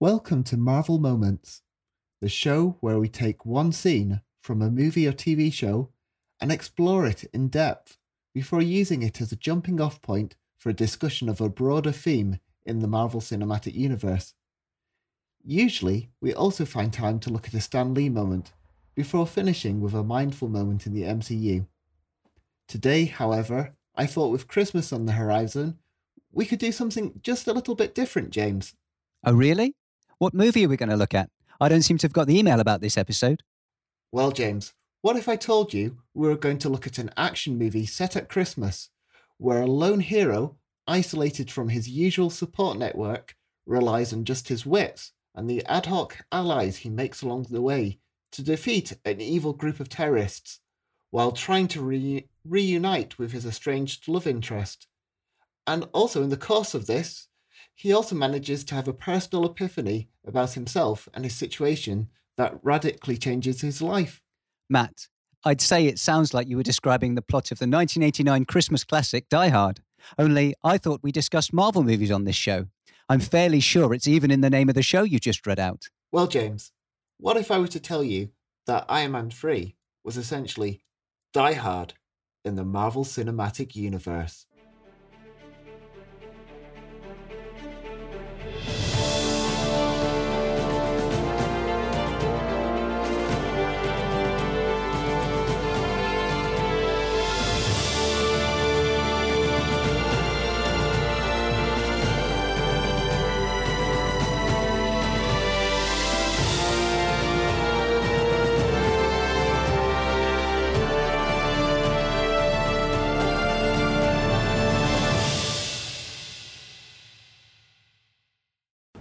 Welcome to Marvel Moments, the show where we take one scene from a movie or TV show and explore it in depth before using it as a jumping off point for a discussion of a broader theme in the Marvel Cinematic Universe. Usually, we also find time to look at a Stan Lee moment before finishing with a mindful moment in the MCU. Today, however, I thought with Christmas on the horizon, we could do something just a little bit different, James. Oh, really? What movie are we going to look at? I don't seem to have got the email about this episode. Well, James, what if I told you we were going to look at an action movie set at Christmas, where a lone hero, isolated from his usual support network, relies on just his wits and the ad hoc allies he makes along the way to defeat an evil group of terrorists, while trying to re- reunite with his estranged love interest. And also, in the course of this, he also manages to have a personal epiphany about himself and his situation that radically changes his life. Matt, I'd say it sounds like you were describing the plot of the 1989 Christmas classic Die Hard. Only I thought we discussed Marvel movies on this show. I'm fairly sure it's even in the name of the show you just read out. Well, James, what if I were to tell you that Iron Man 3 was essentially Die Hard in the Marvel Cinematic Universe?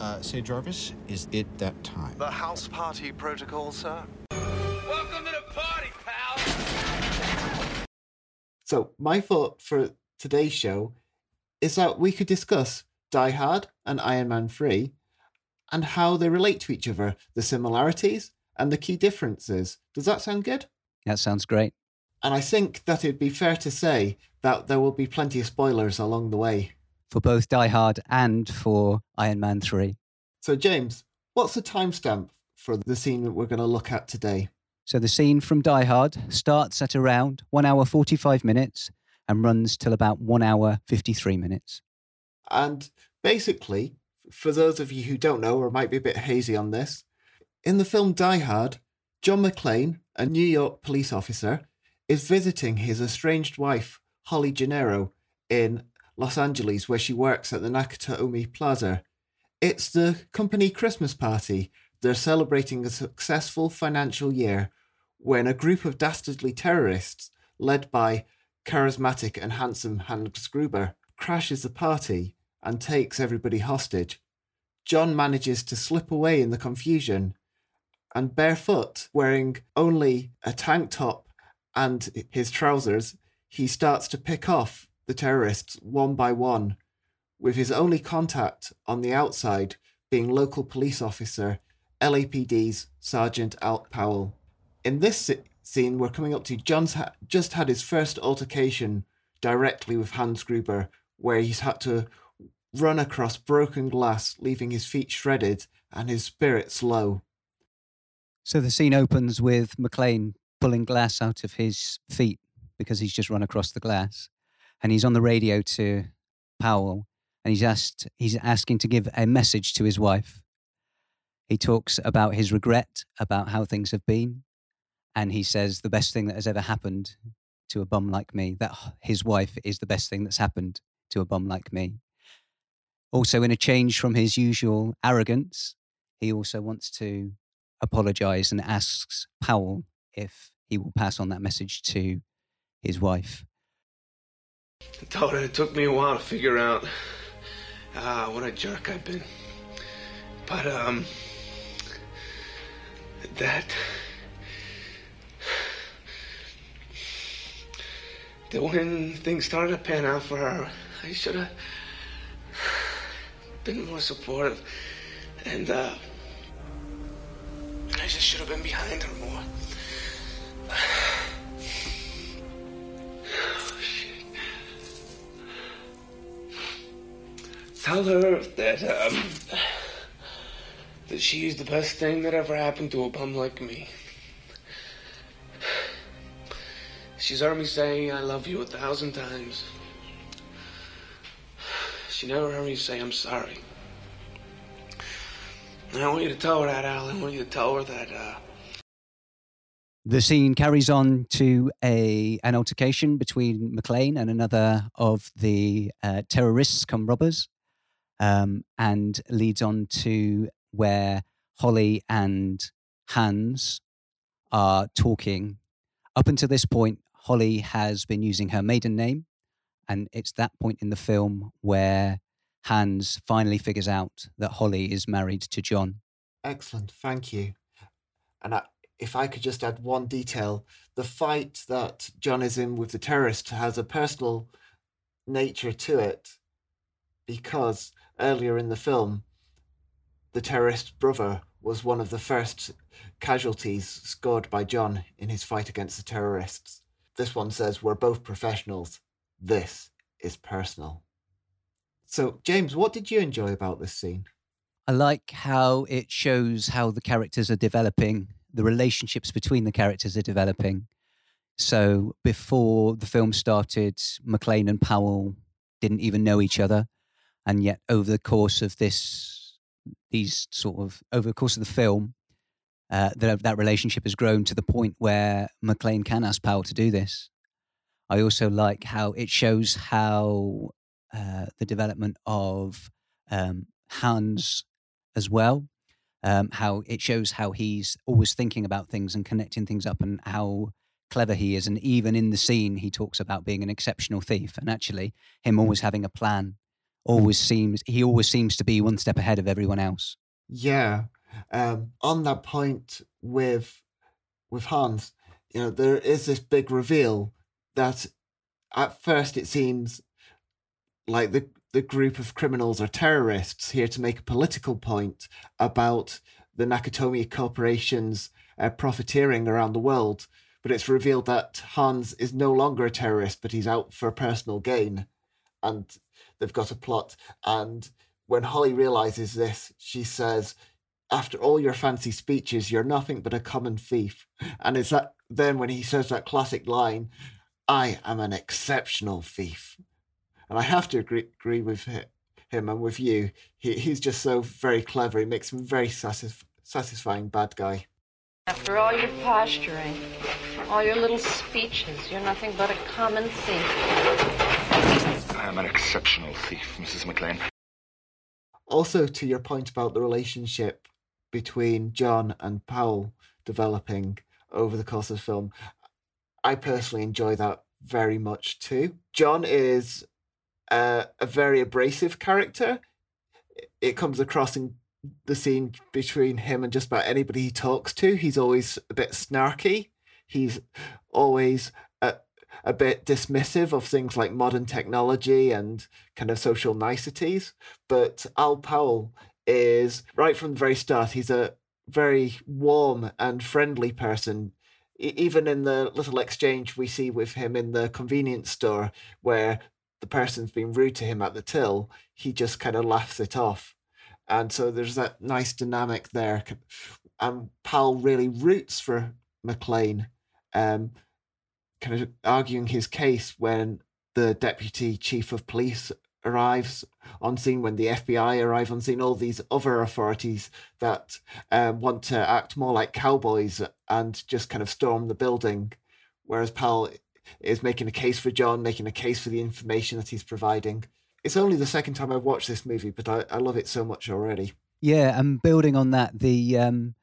Uh, say, Jarvis, is it that time? The house party protocol, sir? Welcome to the party, pal! So, my thought for today's show is that we could discuss Die Hard and Iron Man 3 and how they relate to each other, the similarities and the key differences. Does that sound good? That sounds great. And I think that it'd be fair to say that there will be plenty of spoilers along the way. For both Die Hard and for Iron Man 3. So, James, what's the timestamp for the scene that we're going to look at today? So the scene from Die Hard starts at around 1 hour 45 minutes and runs till about 1 hour 53 minutes. And basically, for those of you who don't know or might be a bit hazy on this, in the film Die Hard, John McClane, a New York police officer, is visiting his estranged wife, Holly Gennaro, in Los Angeles, where she works at the Nakatomi Plaza. It's the company Christmas party. They're celebrating a successful financial year when a group of dastardly terrorists, led by charismatic and handsome Hans Gruber, crashes the party and takes everybody hostage. John manages to slip away in the confusion and barefoot, wearing only a tank top and his trousers, he starts to pick off the terrorists one by one, with his only contact on the outside being local police officer LAPD's Sergeant Al Powell. In this si- scene, we're coming up to John's ha- just had his first altercation directly with Hans Gruber, where he's had to run across broken glass, leaving his feet shredded and his spirits low. So the scene opens with McClane pulling glass out of his feet because he's just run across the glass. And he's on the radio to Powell and he's asked he's asking to give a message to his wife. He talks about his regret about how things have been. And he says the best thing that has ever happened to a bum like me, that his wife is the best thing that's happened to a bum like me. Also, in a change from his usual arrogance, he also wants to apologize and asks Powell if he will pass on that message to his wife. I told her it took me a while to figure out ah, what a jerk I've been. But, um, that. That when things started to pan out for her, I should have been more supportive. And, uh, I just should have been behind her more. Tell her that, um, that she's the best thing that ever happened to a bum like me. She's heard me say I love you a thousand times. She never heard me say I'm sorry. And I want you to tell her that, Alan. I want you to tell her that, uh, The scene carries on to a an altercation between McClane and another of the uh, terrorists, come robbers, um, and leads on to where Holly and Hans are talking. Up until this point, Holly has been using her maiden name, and it's that point in the film where Hans finally figures out that Holly is married to John. Excellent, thank you. And I, if I could just add one detail, the fight that John is in with the terrorist has a personal nature to it because earlier in the film, the terrorist brother was one of the first casualties scored by John in his fight against the terrorists. This one says, We're both professionals. This is personal. So, James, what did you enjoy about this scene? I like how it shows how the characters are developing, the relationships between the characters are developing. So before the film started, McClane and Powell didn't even know each other, and yet over the course of this, these sort of over the course of the film, uh, that that relationship has grown to the point where McClane can ask Powell to do this. I also like how it shows how uh, the development of um, Hans as well. Um, how it shows how he's always thinking about things and connecting things up, and how clever he is. And even in the scene, he talks about being an exceptional thief, and actually, him always having a plan. Always seems he always seems to be one step ahead of everyone else. Yeah. Um, on that point with with Hans, you know, there is this big reveal that at first it seems like the the group of criminals are terrorists here to make a political point about the Nakatomi corporation's uh, profiteering around the world. But it's revealed that Hans is no longer a terrorist, but he's out for personal gain. And they've got a plot. And when Holly realizes this, she says, After all your fancy speeches, you're nothing but a common thief. And it's that then when he says that classic line, I am an exceptional thief. And I have to agree, agree with him and with you. He, he's just so very clever. He makes him very satisf- satisfying bad guy. After all your posturing, all your little speeches, you're nothing but a common thief. I am an exceptional thief, Mrs. McClane. Also, to your point about the relationship between John and Powell developing over the course of the film, I personally enjoy that very much too. John is a very abrasive character. It comes across in the scene between him and just about anybody he talks to. He's always a bit snarky. He's always a, bit dismissive of things like modern technology and kind of social niceties. But Al Powell is, right from the very start, he's a very warm and friendly person even in the little exchange we see with him in the convenience store where the person's been rude to him at the till, he just kind of laughs it off. And so there's that nice dynamic there. And Powell really roots for McClane, um, kind of arguing his case when the deputy chief of police arrives on scene, when the FBI arrive on scene, all these other authorities that um, want to act more like cowboys and just kind of storm the building, whereas Powell is making a case for John, making a case for the information that he's providing. It's only the second time I've watched this movie, but I, I love it so much already. Yeah, and building on that, the um,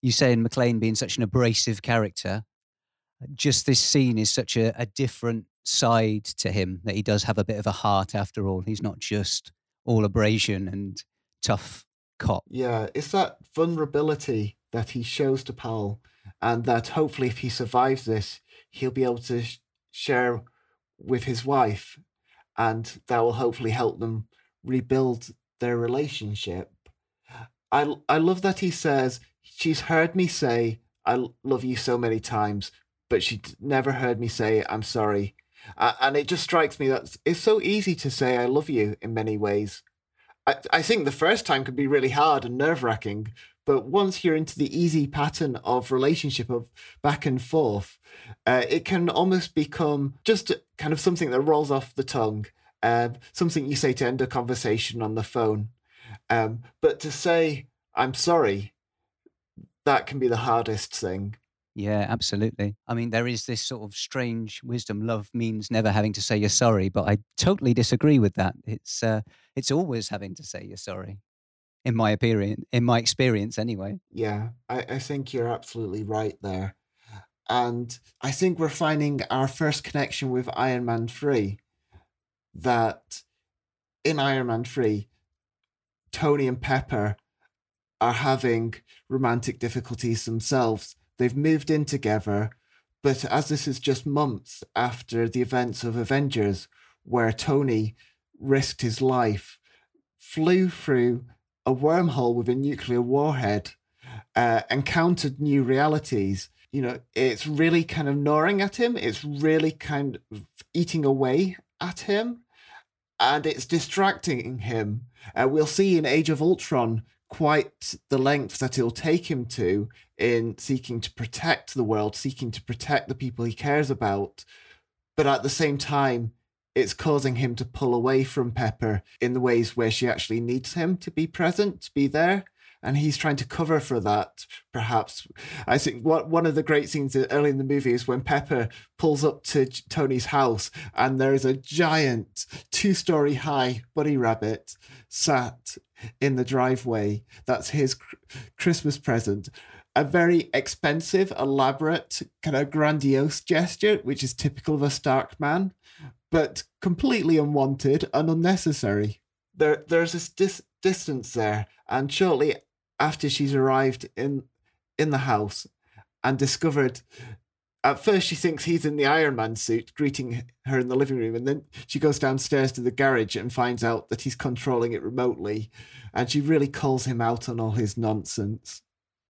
you saying McClane being such an abrasive character, just this scene is such a, a different side to him that he does have a bit of a heart after all. He's not just all abrasion and tough cop. Yeah, it's that vulnerability that he shows to Powell, and that hopefully, if he survives this, he'll be able to sh- share with his wife, and that will hopefully help them rebuild their relationship. I I love that he says she's heard me say I love you so many times, but she never heard me say I'm sorry. Uh, and it just strikes me that it's so easy to say I love you in many ways, I, I think the first time can be really hard and nerve wracking, but once you're into the easy pattern of relationship of back and forth, uh, it can almost become just kind of something that rolls off the tongue, um, something you say to end a conversation on the phone. Um, but to say, I'm sorry, that can be the hardest thing. Yeah, absolutely. I mean, there is this sort of strange wisdom. Love means never having to say you're sorry, but I totally disagree with that. It's uh, it's always having to say you're sorry, in my opinion, in my experience, anyway. Yeah, I, I think you're absolutely right there. And I think we're finding our first connection with Iron Man 3 that in Iron Man 3, Tony and Pepper are having romantic difficulties themselves They've moved in together, but as this is just months after the events of Avengers, where Tony risked his life, flew through a wormhole with a nuclear warhead, uh, encountered new realities. You know, it's really kind of gnawing at him. It's really kind of eating away at him, and it's distracting him. Uh, we'll see in Age of Ultron quite the length that it'll take him to in seeking to protect the world, seeking to protect the people he cares about. But at the same time, it's causing him to pull away from Pepper in the ways where she actually needs him to be present, to be there. And he's trying to cover for that, perhaps. I think what one of the great scenes early in the movie is when Pepper pulls up to Tony's house and there is a giant two story high bunny rabbit sat in the driveway. That's his Christmas present. A very expensive, elaborate, kind of grandiose gesture, which is typical of a Stark man, but completely unwanted and unnecessary. There, there's this dis- distance there, and shortly after she's arrived in in the house and discovered at first she thinks he's in the Iron Man suit greeting her in the living room, and then she goes downstairs to the garage and finds out that he's controlling it remotely, and she really calls him out on all his nonsense.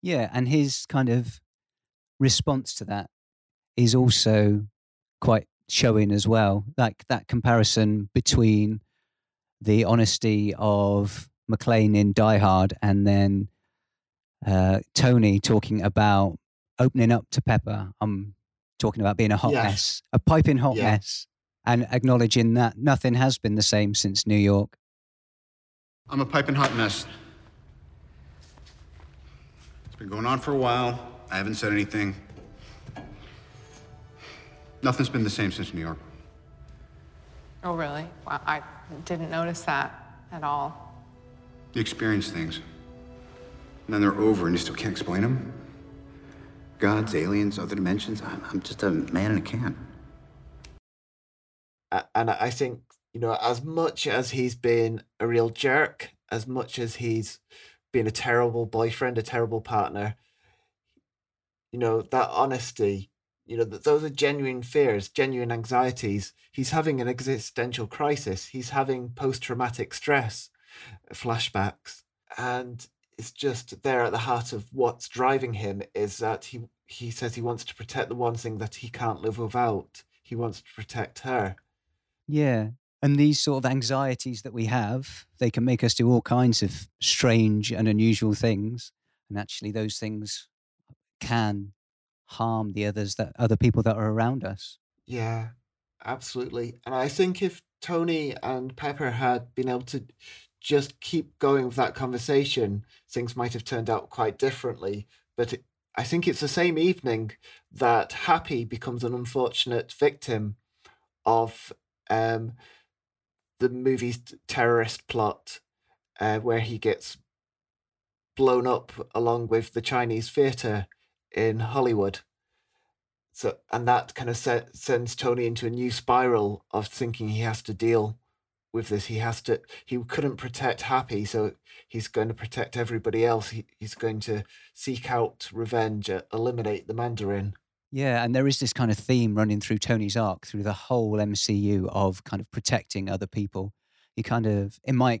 Yeah, and his kind of response to that is also quite showing as well. Like that comparison between the honesty of McClane in Die Hard and then uh, Tony talking about opening up to Pepper. I'm talking about being a hot mess, a piping hot yeah. mess, and acknowledging that nothing has been the same since New York. I'm a piping hot mess. It's been going on for a while. I haven't said anything. Nothing's been the same since New York. Oh, really? Well, I didn't notice that at all. You experience things, and then they're over, and you still can't explain them. Gods, aliens, other dimensions. I'm, I'm just a man in a can. And I think, you know, as much as he's been a real jerk, as much as he's been a terrible boyfriend, a terrible partner, you know, that honesty, you know, that those are genuine fears, genuine anxieties. He's having an existential crisis. He's having post traumatic stress uh, flashbacks. And it's just there at the heart of what's driving him is that he he says he wants to protect the one thing that he can't live without. He wants to protect her. Yeah. And these sort of anxieties that we have, they can make us do all kinds of strange and unusual things. And actually those things can harm the others that other people that are around us. Yeah, absolutely. And I think if Tony and Pepper had been able to just keep going with that conversation, things might have turned out quite differently. But it, I think it's the same evening that Happy becomes an unfortunate victim of um, the movie's terrorist plot, uh, where he gets blown up along with the Chinese theater in Hollywood. So, and that kind of set, sends Tony into a new spiral of thinking he has to deal with this. He has to. He couldn't protect Happy, so he's going to protect everybody else. He, he's going to seek out revenge, uh, eliminate the Mandarin. Yeah, and there is this kind of theme running through Tony's arc through the whole MCU of kind of protecting other people. He kind of, in my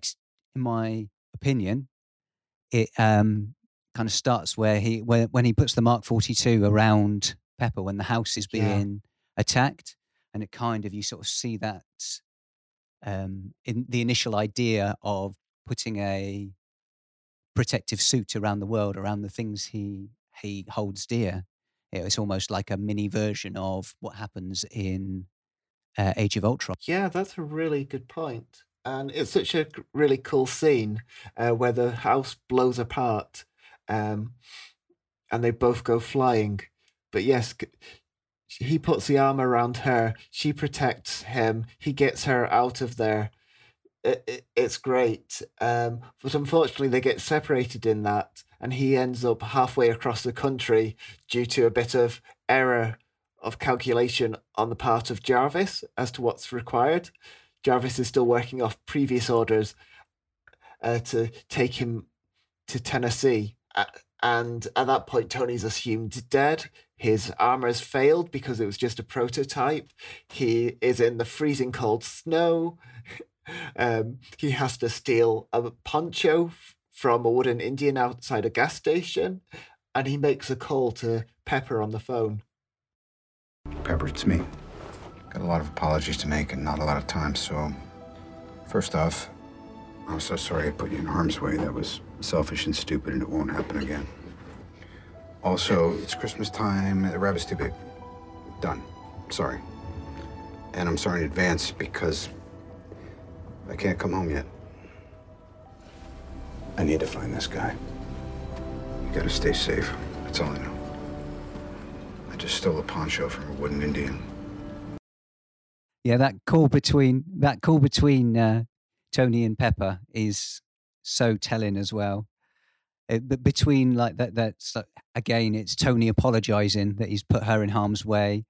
in my opinion, it um kind of starts where he where, when he puts the Mark Forty Two around Pepper when the house is being yeah. attacked, and it kind of you sort of see that um, in the initial idea of putting a protective suit around the world, around the things he he holds dear. It's almost like a mini version of what happens in uh, Age of Ultron. Yeah, that's a really good point. And it's such a really cool scene uh, where the house blows apart um, and they both go flying. But yes, he puts the arm around her. She protects him. He gets her out of there. It, it, it's great. Um, but unfortunately, they get separated in that. And he ends up halfway across the country due to a bit of error of calculation on the part of Jarvis as to what's required. Jarvis is still working off previous orders uh, to take him to Tennessee. And at that point, Tony's assumed dead. His armor has failed because it was just a prototype. He is in the freezing cold snow. um, he has to steal a poncho from a wooden Indian outside a gas station. And he makes a call to Pepper on the phone. Pepper, it's me. Got a lot of apologies to make and not a lot of time, so. First off, I'm so sorry I put you in harm's way. That was selfish and stupid, and it won't happen again. Also, it's Christmas time. The rabbit's too big. Done. Sorry. And I'm sorry in advance because I can't come home yet. I need to find this guy. You gotta stay safe. That's all I know. I just stole a poncho from a wooden Indian. Yeah, that call between that call between uh, Tony and Pepper is so telling as well. It, but between like that, that's like, again, it's Tony apologizing that he's put her in harm's way.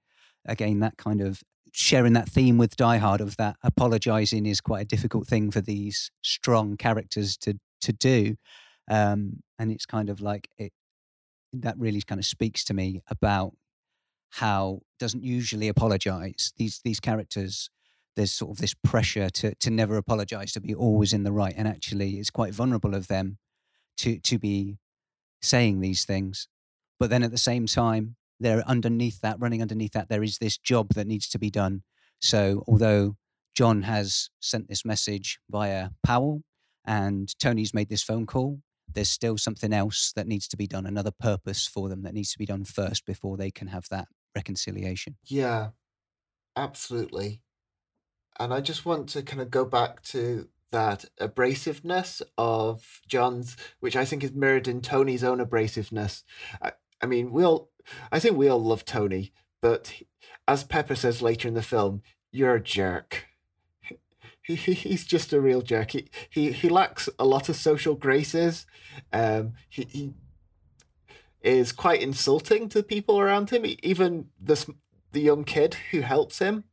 Again, that kind of sharing that theme with Die Hard of that apologizing is quite a difficult thing for these strong characters to to do, um, and it's kind of like it that really kind of speaks to me about how doesn't usually apologize. These these characters there's sort of this pressure to to never apologize to be always in the right. And actually it's quite vulnerable of them to to be saying these things but then at the same time they're underneath that running underneath that there is this job that needs to be done so although john has sent this message via powell and tony's made this phone call there's still something else that needs to be done another purpose for them that needs to be done first before they can have that reconciliation Yeah, absolutely. And I just want to kind of go back to that abrasiveness of John's, which I think is mirrored in Tony's own abrasiveness. I, I mean, we all, I think we all love Tony, but as Pepper says later in the film, you're a jerk. He, he- he's just a real jerk. He, he, he lacks a lot of social graces. Um, he, he is quite insulting to people around him, e- even the, the young kid who helps him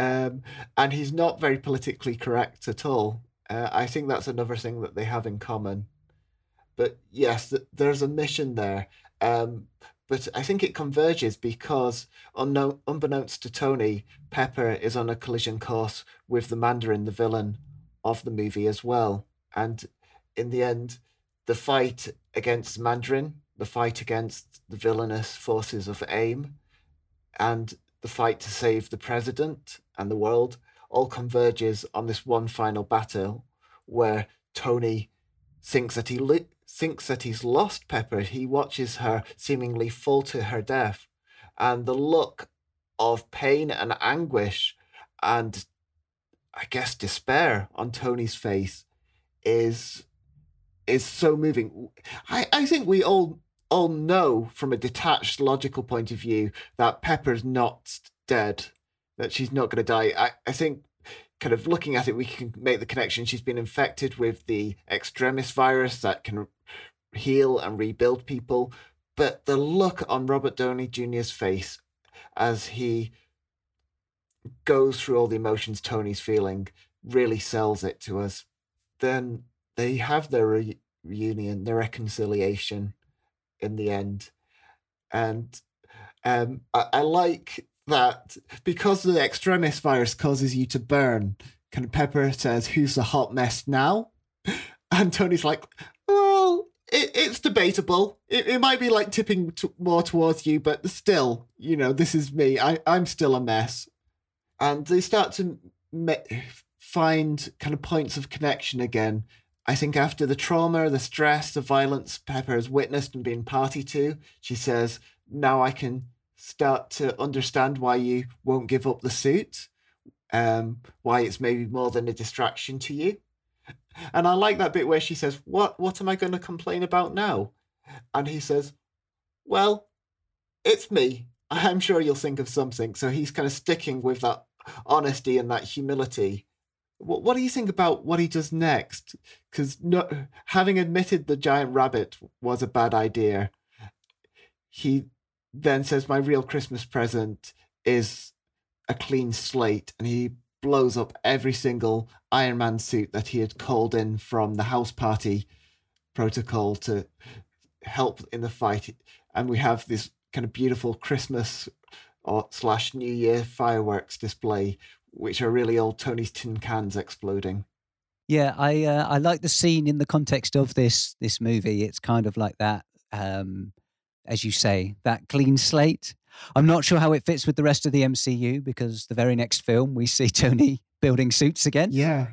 um, and he's not very politically correct at all. Uh, I think that's another thing that they have in common. But yes, th- there's a mission there. Um, but I think it converges because, unknown, unbeknownst to Tony, Pepper is on a collision course with the Mandarin, the villain of the movie, as well. And in the end, the fight against Mandarin, the fight against the villainous forces of AIM, and the fight to save the president and the world all converges on this one final battle where Tony thinks that he li- thinks that he's lost Pepper. He watches her seemingly fall to her death, and the look of pain and anguish and I guess despair on Tony's face is is so moving. I, I think we all all know from a detached logical point of view that Pepper's not dead, that she's not going to die. I, I think kind of looking at it, we can make the connection. She's been infected with the extremis virus that can heal and rebuild people. But the look on Robert Downey Jr.'s face as he goes through all the emotions Tony's feeling really sells it to us. Then they have their re- reunion, their reconciliation in the end. And um, I, I like that because the extremis virus causes you to burn. Kind of Pepper says, "Who's the hot mess now?" And Tony's like, "Well, it, it's debatable. It, it might be like tipping t- more towards you, but still, you know, this is me. I I'm still a mess." And they start to me- find kind of points of connection again. I think after the trauma, the stress, the violence Pepper has witnessed and been party to, she says, now I can start to understand why you won't give up the suit, um, why it's maybe more than a distraction to you. And I like that bit where she says, What what am I going to complain about now? And he says, Well, it's me. I'm sure you'll think of something. So he's kind of sticking with that honesty and that humility. What, what do you think about what he does next? Because no, having admitted the giant rabbit was a bad idea, he then says, My real Christmas present is a clean slate. And he blows up every single Iron Man suit that he had called in from the house party protocol to help in the fight. And we have this kind of beautiful Christmas or slash New Year fireworks display, which are really old Tony's tin cans exploding. Yeah, I uh, I like the scene in the context of this this movie. It's kind of like that, um, as you say, that clean slate. I'm not sure how it fits with the rest of the MCU because the very next film we see Tony building suits again. Yeah.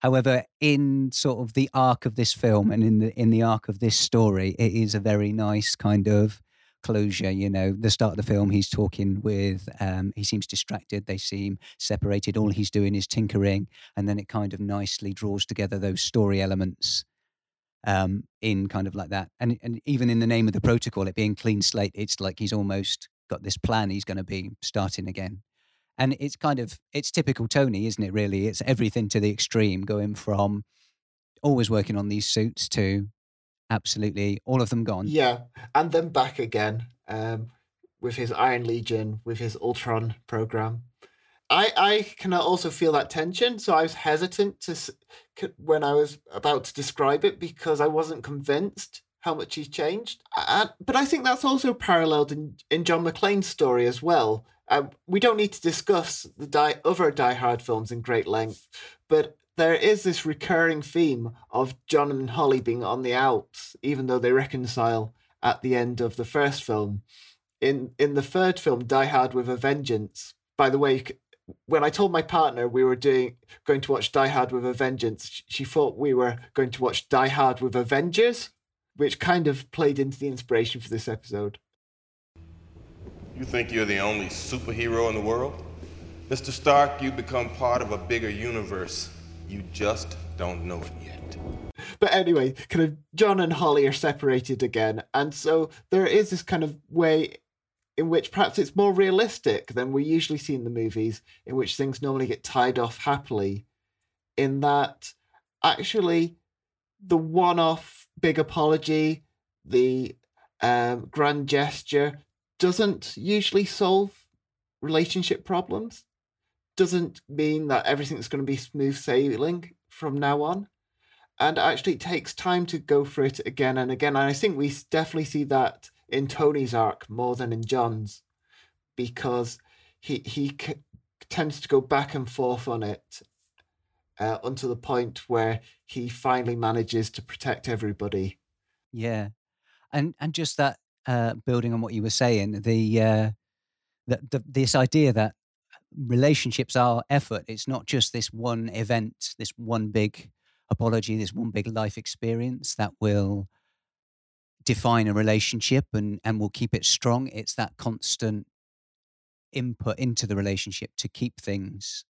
However, in sort of the arc of this film and in the in the arc of this story, it is a very nice kind of closure. You know, the start of the film, he's talking with, um, he seems distracted. They seem separated. All he's doing is tinkering, and then it kind of nicely draws together those story elements um, in kind of like that. And and even in the name of the protocol, it being clean slate, it's like he's almost got this plan. He's going to be starting again. And it's kind of it's typical Tony, isn't it? Really, it's everything to the extreme, going from always working on these suits to absolutely all of them gone. Yeah, and then back again um, with his Iron Legion, with his Ultron program. I I can also feel that tension, so I was hesitant to when I was about to describe it because I wasn't convinced how much he's changed. Uh, but I think that's also paralleled in, in John McClane's story as well. Uh, we don't need to discuss the die, other Die Hard films in great length, but there is this recurring theme of John and Holly being on the outs, even though they reconcile at the end of the first film. In in the third film, Die Hard with a Vengeance. By the way, when I told my partner we were doing going to watch Die Hard with a Vengeance, she thought we were going to watch Die Hard with Avengers, which kind of played into the inspiration for this episode. You think you're the only superhero in the world? Mr. Stark, you become part of a bigger universe. You just don't know it yet. But anyway, kind of John and Holly are separated again. And so there is this kind of way in which perhaps it's more realistic than we usually see in the movies, in which things normally get tied off happily. In that, actually, the one off big apology, the um, grand gesture, doesn't usually solve relationship problems doesn't mean that everything's going to be smooth sailing from now on. And actually, it takes time to go through it again and again. And I think we definitely see that in Tony's arc more than in John's, because he he c- tends to go back and forth on it uh, until the point where he finally manages to protect everybody. Yeah, and and just that uh, building on what you were saying, the uh, the, the this idea that relationships are effort. It's not just this one event, this one big apology, this one big life experience that will define a relationship and, and will keep it strong. It's that constant input into the relationship to keep things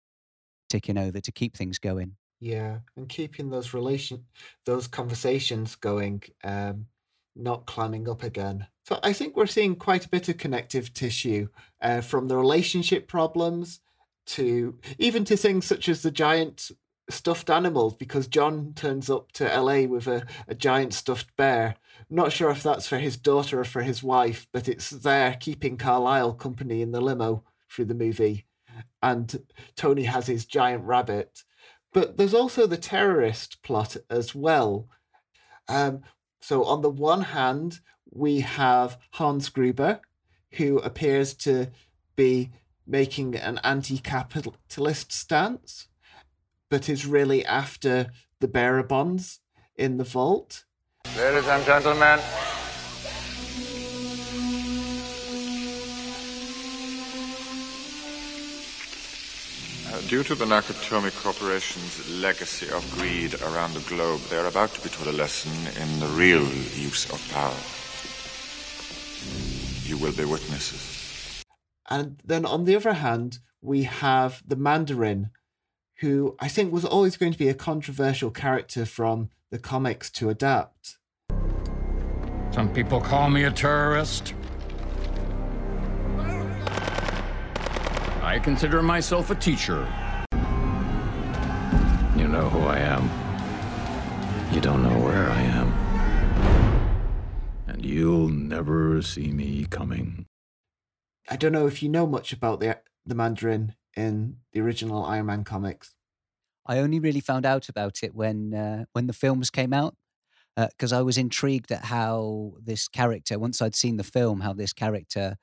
ticking over, to keep things going. Yeah, and keeping those relation those conversations going, um, not climbing up again. So I think we're seeing quite a bit of connective tissue uh, from the relationship problems to even to things such as the giant stuffed animals because John turns up to LA with a, a giant stuffed bear. not sure if that's for his daughter or for his wife, but it's there keeping Argyle company in the limo through the movie. And Tony has his giant rabbit. But there's also the terrorist plot as well. Um, so, on the one hand, we have Hans Gruber, who appears to be making an anti capitalist stance, but is really after the bearer bonds in the vault. Ladies and gentlemen, uh, Due to the Nakatomi Corporation's legacy of greed around the globe, they are about to be taught a lesson in the real use of power. You will be witnesses. And then on the other hand, we have the Mandarin, who I think was always going to be a controversial character from the comics to adapt. Some people call me a terrorist. I consider myself a teacher. You know who I am. You don't know where I am. And you'll never see me coming. I don't know if you know much about the the Mandarin in the original Iron Man comics. I only really found out about it when uh, when the films came out because uh, I was intrigued at how this character, once I'd seen the film, how this character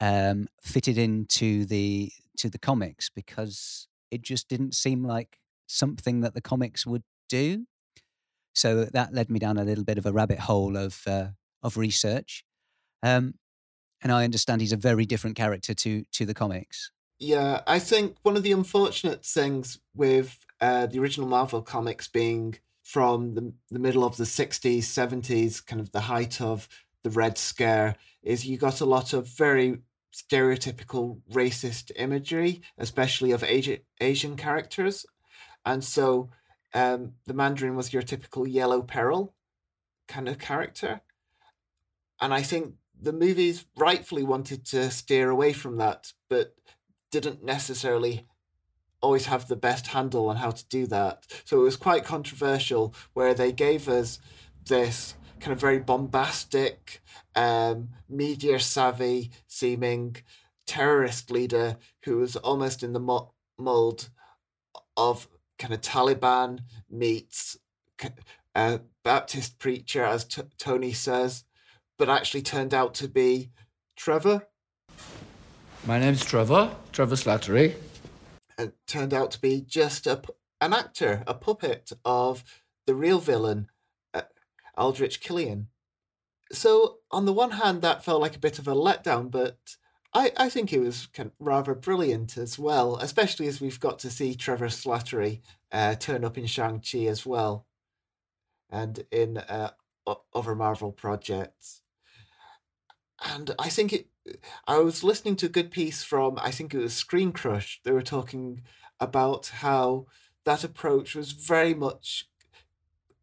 um, fitted into the to the comics because it just didn't seem like something that the comics would do. So that led me down a little bit of a rabbit hole of uh, of research, um, and I understand he's a very different character to to the comics. Yeah, I think one of the unfortunate things with uh, the original Marvel comics being from the, the middle of the 60s, 70s, kind of the height of the Red Scare, is you got a lot of very stereotypical racist imagery, especially of Asian, Asian characters. And so um, the Mandarin was your typical yellow peril kind of character. And I think the movies rightfully wanted to steer away from that, but didn't necessarily always have the best handle on how to do that. So it was quite controversial where they gave us this kind of very bombastic, um, media savvy seeming terrorist leader who was almost in the mold of kind of Taliban meets a Baptist preacher, as t- Tony says, but actually turned out to be Trevor. My name's Trevor, Trevor Slattery. And turned out to be just a, an actor, a puppet of the real villain, uh, Aldrich Killian. So, on the one hand, that felt like a bit of a letdown, but I, I think it was kind of rather brilliant as well, especially as we've got to see Trevor Slattery uh, turn up in Shang-Chi as well and in uh, other Marvel projects. And I think it I was listening to a good piece from I think it was Screen Crush. They were talking about how that approach was very much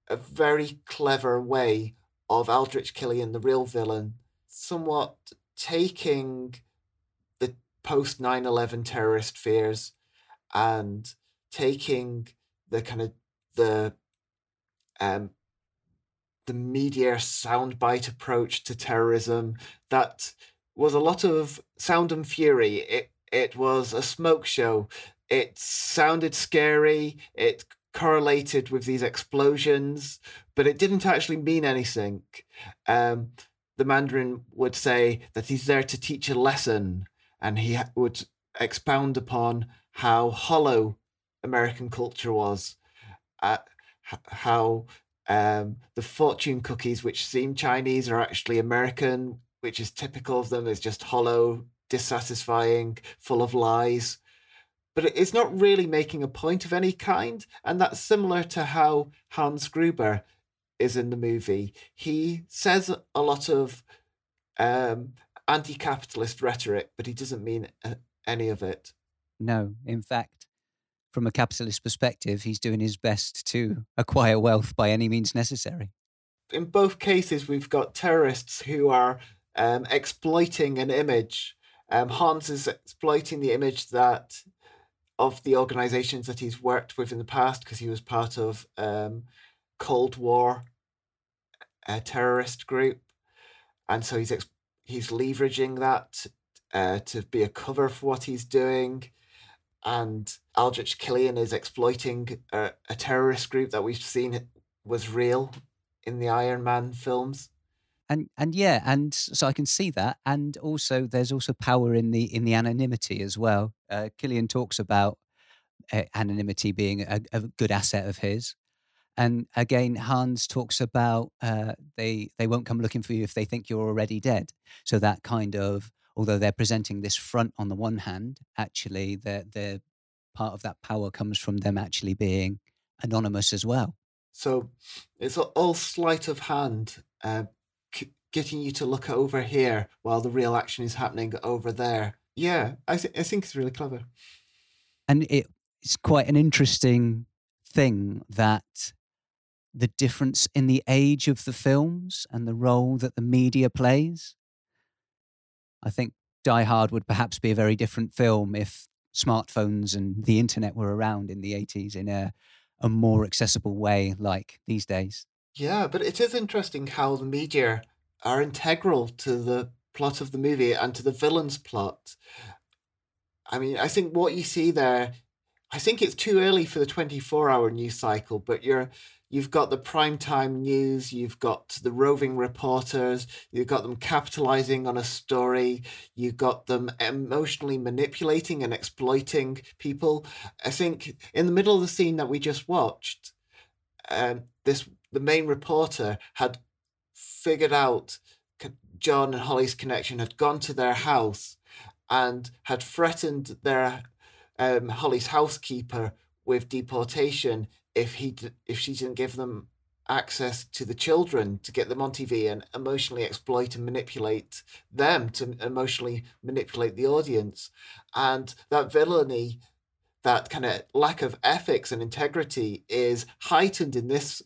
a very clever way of Aldrich Killian, the real villain, somewhat taking the post 9 11 terrorist fears and taking the kind of the um the media soundbite approach to terrorism that was a lot of sound and fury. It it was a smoke show. It sounded scary. It correlated with these explosions, but it didn't actually mean anything. Um, the Mandarin would say that he's there to teach a lesson, and he would expound upon how hollow American culture was, uh, how um, the fortune cookies, which seem Chinese, are actually American, which is typical of them, is just hollow, dissatisfying, full of lies. But it's not really making a point of any kind. And that's similar to how Hans Gruber is in the movie. He says a lot of um, anti capitalist rhetoric, but he doesn't mean uh, any of it. No, in fact, from a capitalist perspective, he's doing his best to acquire wealth by any means necessary. In both cases, we've got terrorists who are um, exploiting an image. Um, Hans is exploiting the image that of the organizations that he's worked with in the past because he was part of um, Cold War a terrorist group, and so he's ex- he's leveraging that uh, to be a cover for what he's doing. And Aldrich Killian is exploiting a, a terrorist group that we've seen was real in the Iron Man films. And and yeah and so i can see that. And also there's also power in the in the anonymity as well. Uh, killian talks about uh, anonymity being a, a, good asset of his. And again hans talks about uh, they they won't come looking for you if they think you're already dead. So that kind of although they're presenting this front on the one hand actually they're they're part of that power comes from them actually being anonymous as well. So it's all sleight of hand, uh, c- getting you to look over here while the real action is happening over there. Yeah, I, th- I think it's really clever. And it, it's quite an interesting thing that the difference in the age of the films and the role that the media plays. I think Die Hard would perhaps be a very different film if smartphones and the internet were around in the 80s in a, a more accessible way like these days. Yeah, but it is interesting how the media are integral to the plot of the movie and to the villain's plot. I mean, I think what you see there, I think it's too early for the 24 hour news cycle, but you're you've got the primetime news, you've got the roving reporters, you've got them capitalizing on a story, you've got them emotionally manipulating and exploiting people. I think in the middle of the scene that we just watched, um, this the main reporter had figured out John and Holly's connection, had gone to their house and had threatened their um, Holly's housekeeper with deportation if he if she didn't give them access to the children to get them on TV and emotionally exploit and manipulate them to emotionally manipulate the audience, and that villainy, that kind of lack of ethics and integrity is heightened in this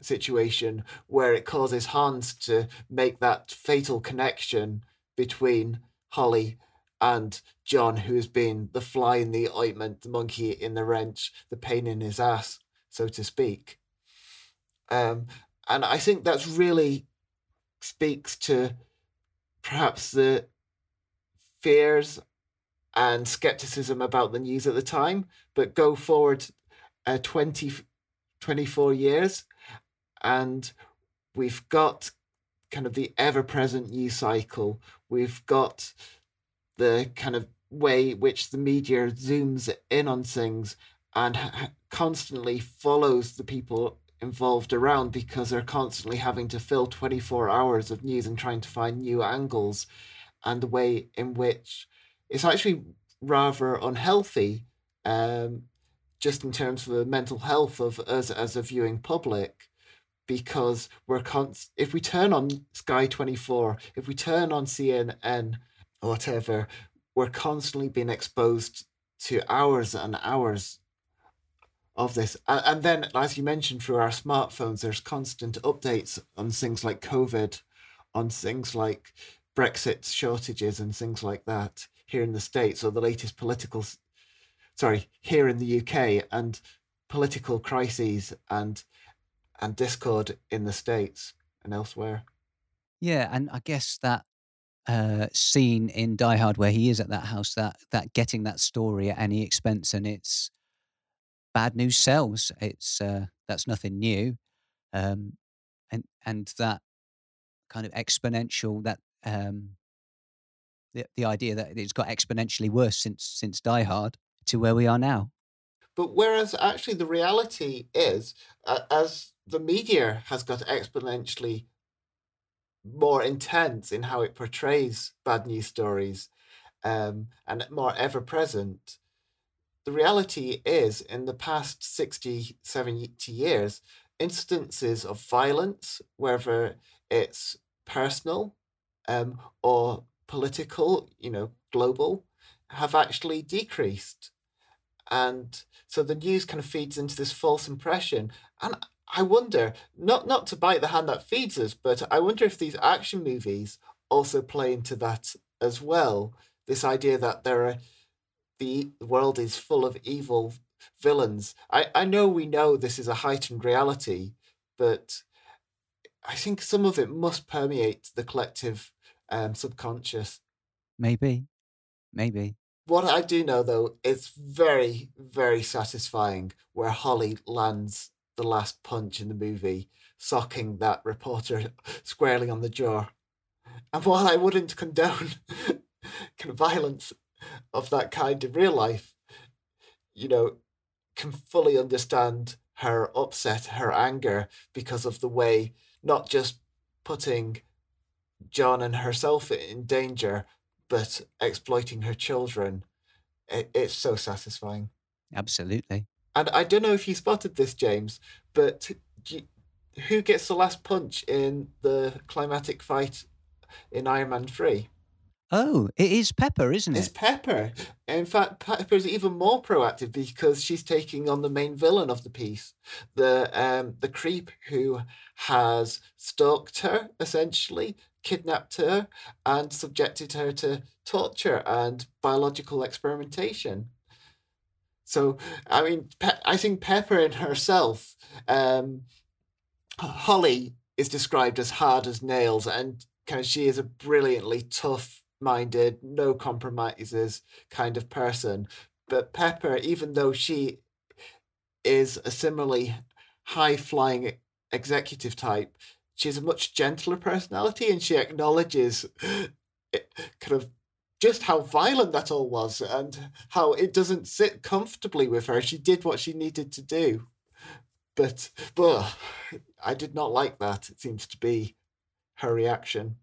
situation where it causes Hans to make that fatal connection between Holly and John, who has been the fly in the ointment, the monkey in the wrench, the pain in his ass so to speak. Um, and I think that's really speaks to perhaps the fears and skepticism about the news at the time, but go forward uh, 20, 24 years, and we've got kind of the ever present news cycle. We've got the kind of way which the media zooms in on things and constantly follows the people involved around because they're constantly having to fill 24 hours of news and trying to find new angles and the way in which it's actually rather unhealthy um, just in terms of the mental health of us as a viewing public because we're const- if we turn on sky 24 if we turn on cnn or whatever we're constantly being exposed to hours and hours of this. And then, as you mentioned, through our smartphones, there's constant updates on things like COVID, on things like Brexit shortages and things like that here in the States, or the latest political, sorry, here in the UK, and political crises and and discord in the States and elsewhere. Yeah, and I guess that uh, scene in Die Hard where he is at that house, that that getting that story at any expense, and it's bad news sells. It's uh, that's nothing new, um, and and that kind of exponential that um, the the idea that it's got exponentially worse since since Die Hard to where we are now. But whereas actually the reality is, uh, as the media has got exponentially more intense in how it portrays bad news stories um, and more ever present, the reality is, in the past 60, 70 years, instances of violence, whether it's personal um, or political, you know, global, have actually decreased. And so the news kind of feeds into this false impression. And I wonder, not not to bite the hand that feeds us, but I wonder if these action movies also play into that as well. This idea that there are the world is full of evil villains. I, I know we know this is a heightened reality, but I think some of it must permeate the collective um, subconscious. Maybe. Maybe. What I do know, though, is very, very satisfying where Holly lands the last punch in the movie, socking that reporter squarely on the jaw. And while I wouldn't condone kind of violence of that kind in real life, you know, can fully understand her upset, her anger because of the way not just putting John and herself in danger, but exploiting her children. It, it's so satisfying. Absolutely. And I don't know if you spotted this, James, but you, who gets the last punch in the climatic fight in Iron Man 3? Oh, it is Pepper, isn't it? It's Pepper. In fact, Pepper is even more proactive because she's taking on the main villain of the piece, the um, the creep who has stalked her, essentially, kidnapped her, and subjected her to torture and biological experimentation. So, I mean, Pe- I think Pepper in herself, um, Holly is described as hard as nails, and kind of she is a brilliantly tough minded, no compromises kind of person. But Pepper, even though she is a similarly high flying executive type, she has a much gentler personality and she acknowledges it, kind of just how violent that all was and how it doesn't sit comfortably with her. She did what she needed to do. But, but I did not like that. It seems to be her reaction.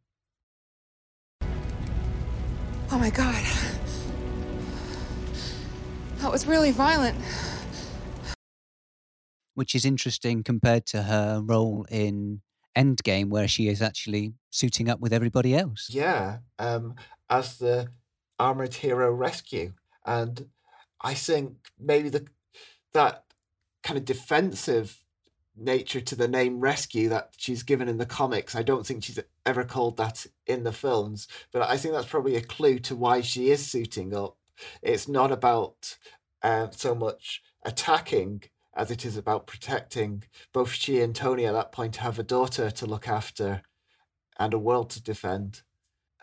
Oh my god. That was really violent. Which is interesting compared to her role in Endgame, where she is actually suiting up with everybody else. Yeah, um, as the armored hero rescue, and I think maybe the that kind of defensive nature to the name rescue that she's given in the comics. I don't think she's ever called that in the films, but I think that's probably a clue to why she is suiting up. It's not about uh, so much attacking as it is about protecting. Both she and Tony at that point have a daughter to look after and a world to defend.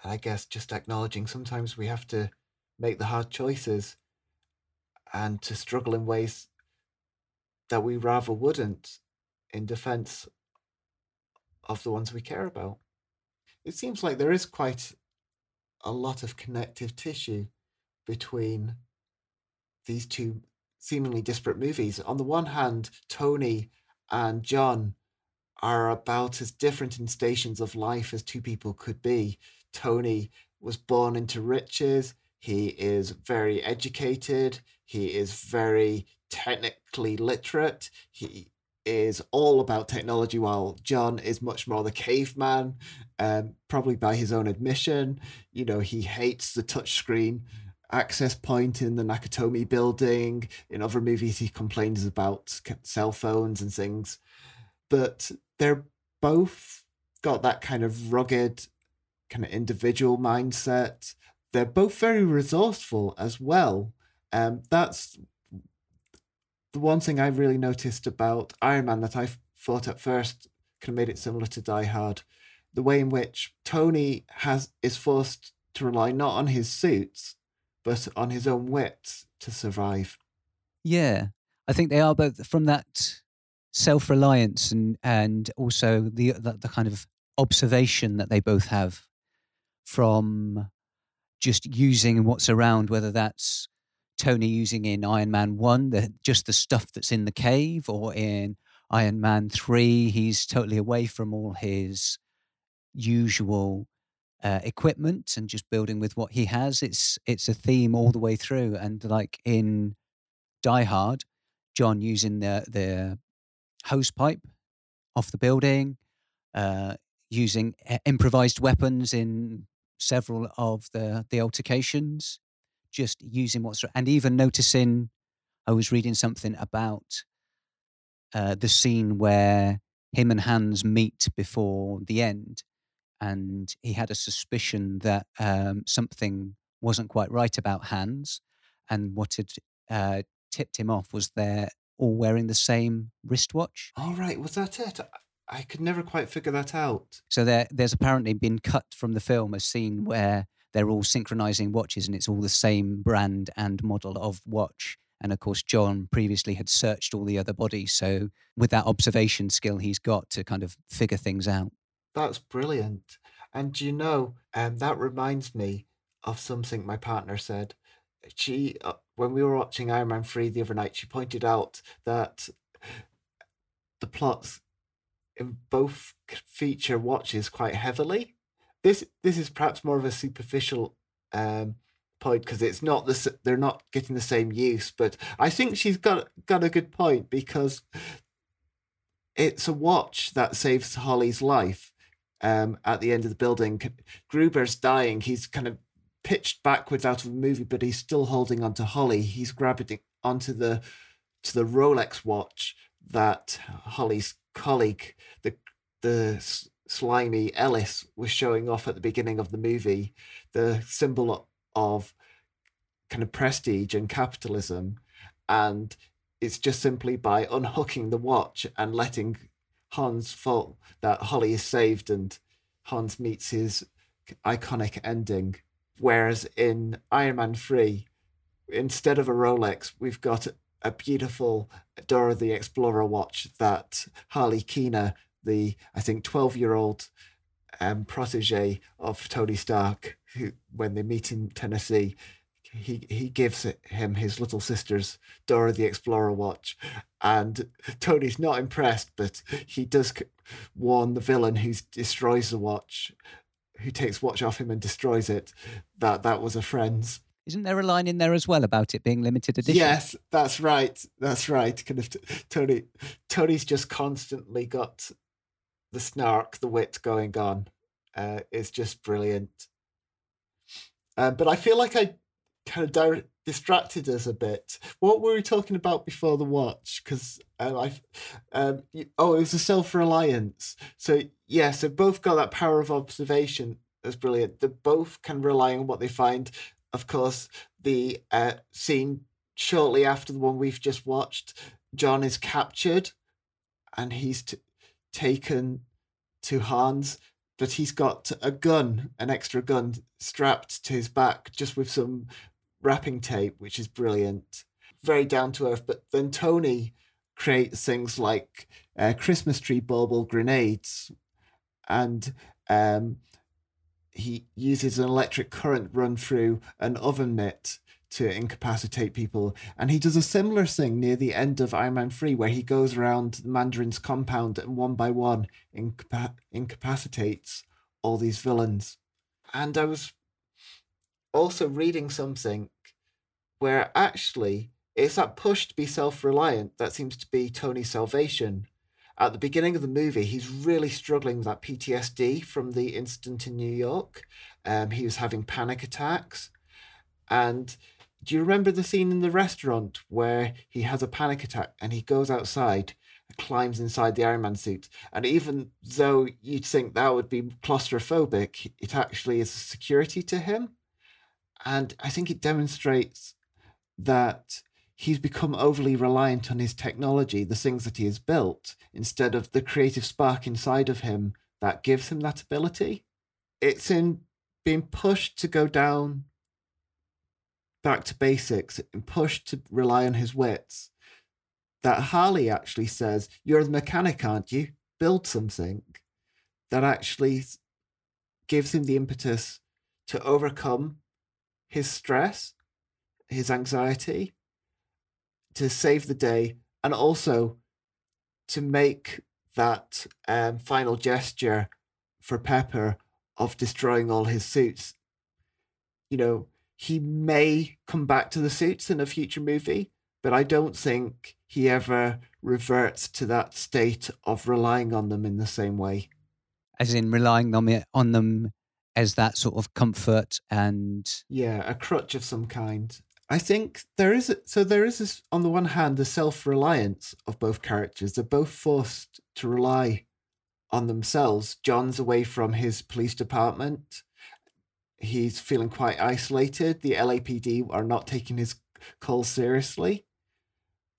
And I guess just acknowledging sometimes we have to make the hard choices and to struggle in ways that we rather wouldn't in defense of the ones we care about. It seems like there is quite a lot of connective tissue between these two seemingly disparate movies. On the one hand, Tony and John are about as different in stations of life as two people could be. Tony was born into riches. He is very educated. He is very technically literate. He is all about technology, while John is much more the caveman, um, probably by his own admission. You know, he hates the touchscreen access point in the Nakatomi building. In other movies, he complains about cell phones and things. But they're both got that kind of rugged, kind of individual mindset. They're both very resourceful as well. Um, that's the one thing I really noticed about Iron Man that I thought at first kind of made it similar to Die Hard, the way in which Tony has is forced to rely not on his suits, but on his own wits to survive. Yeah, I think they are both from that self reliance and and also the, the the kind of observation that they both have from just using what's around, whether that's Tony using in Iron Man 1, the, just the stuff that's in the cave, or in Iron Man 3, he's totally away from all his usual uh, equipment and just building with what he has. It's it's a theme all the way through. And like in Die Hard, John using the the hose pipe off the building, uh, using uh, improvised weapons in several of the the altercations just using what's and even noticing i was reading something about uh, the scene where him and hans meet before the end and he had a suspicion that um, something wasn't quite right about hans and what had uh, tipped him off was they're all wearing the same wristwatch all right was that it I could never quite figure that out. So there, there's apparently been cut from the film a scene where they're all synchronizing watches and it's all the same brand and model of watch. And of course, John previously had searched all the other bodies. So, with that observation skill he's got to kind of figure things out. That's brilliant. And you know, um, that reminds me of something my partner said. She, uh, when we were watching Iron Man 3 the other night, she pointed out that the plots in both feature watches quite heavily this this is perhaps more of a superficial um, point because it's not the they're not getting the same use. But I think she's got got a good point because it's a watch that saves Holly's life. Um, at the end of the building, Gruber's dying. He's kind of pitched backwards out of the movie, but he's still holding onto Holly. He's grabbing onto the to the Rolex watch that Holly's colleague, the the slimy Ellis, was showing off at the beginning of the movie, the symbol of kind of prestige and capitalism, and it's just simply by unhooking the watch and letting Hans fall that Holly is saved and Hans meets his iconic ending. Whereas in Iron Man 3, instead of a Rolex, we've got a beautiful Dora the Explorer watch that Harley Keener, the I think 12 year old um, protege of Tony Stark, who when they meet in Tennessee, he he gives him his little sister's Dora the Explorer watch, and Tony's not impressed, but he does warn the villain who destroys the watch, who takes watch off him and destroys it, that that was a friend's. Isn't there a line in there as well about it being limited edition? Yes, that's right. That's right. Kind of t- Tony. Tony's just constantly got the snark, the wit going on. Uh, it's just brilliant. Uh, but I feel like I kind of di- distracted us a bit. What were we talking about before the watch? Because um, I, um, y- oh, it was a self reliance. So yeah, so both got that power of observation. That's brilliant. They both can rely on what they find. Of course, the uh, scene shortly after the one we've just watched, John is captured, and he's t- taken to Hans, but he's got a gun, an extra gun strapped to his back, just with some wrapping tape, which is brilliant. Very down to earth. But then Tony creates things like uh, Christmas tree bauble grenades, and um, he uses an electric current run through an oven mitt to incapacitate people. And he does a similar thing near the end of Iron Man 3, where he goes around the Mandarin's compound and one by one incapa- incapacitates all these villains. And I was also reading something where actually it's that push to be self reliant that seems to be Tony's salvation. At the beginning of the movie, he's really struggling with that PTSD from the incident in New York. Um, he was having panic attacks. And do you remember the scene in the restaurant where he has a panic attack and he goes outside, climbs inside the Iron Man suit? And even though you'd think that would be claustrophobic, it actually is a security to him. And I think it demonstrates that he's become overly reliant on his technology, the things that he has built, instead of the creative spark inside of him that gives him that ability. It's in being pushed to go down back to basics and pushed to rely on his wits that Harley actually says, You're the mechanic, aren't you? Build something that actually gives him the impetus to overcome his stress, his anxiety, to save the day, and also to make that um, final gesture for Pepper of destroying all his suits. You know, he may come back to the suits in a future movie, but I don't think he ever reverts to that state of relying on them in the same way. As in relying on, it, on them as that sort of comfort and Yeah, a crutch of some kind. I think there is a, so there is this on the one hand the self-reliance of both characters. They're both forced to rely on themselves. John's away from his police department. He's feeling quite isolated. The LAPD are not taking his calls seriously.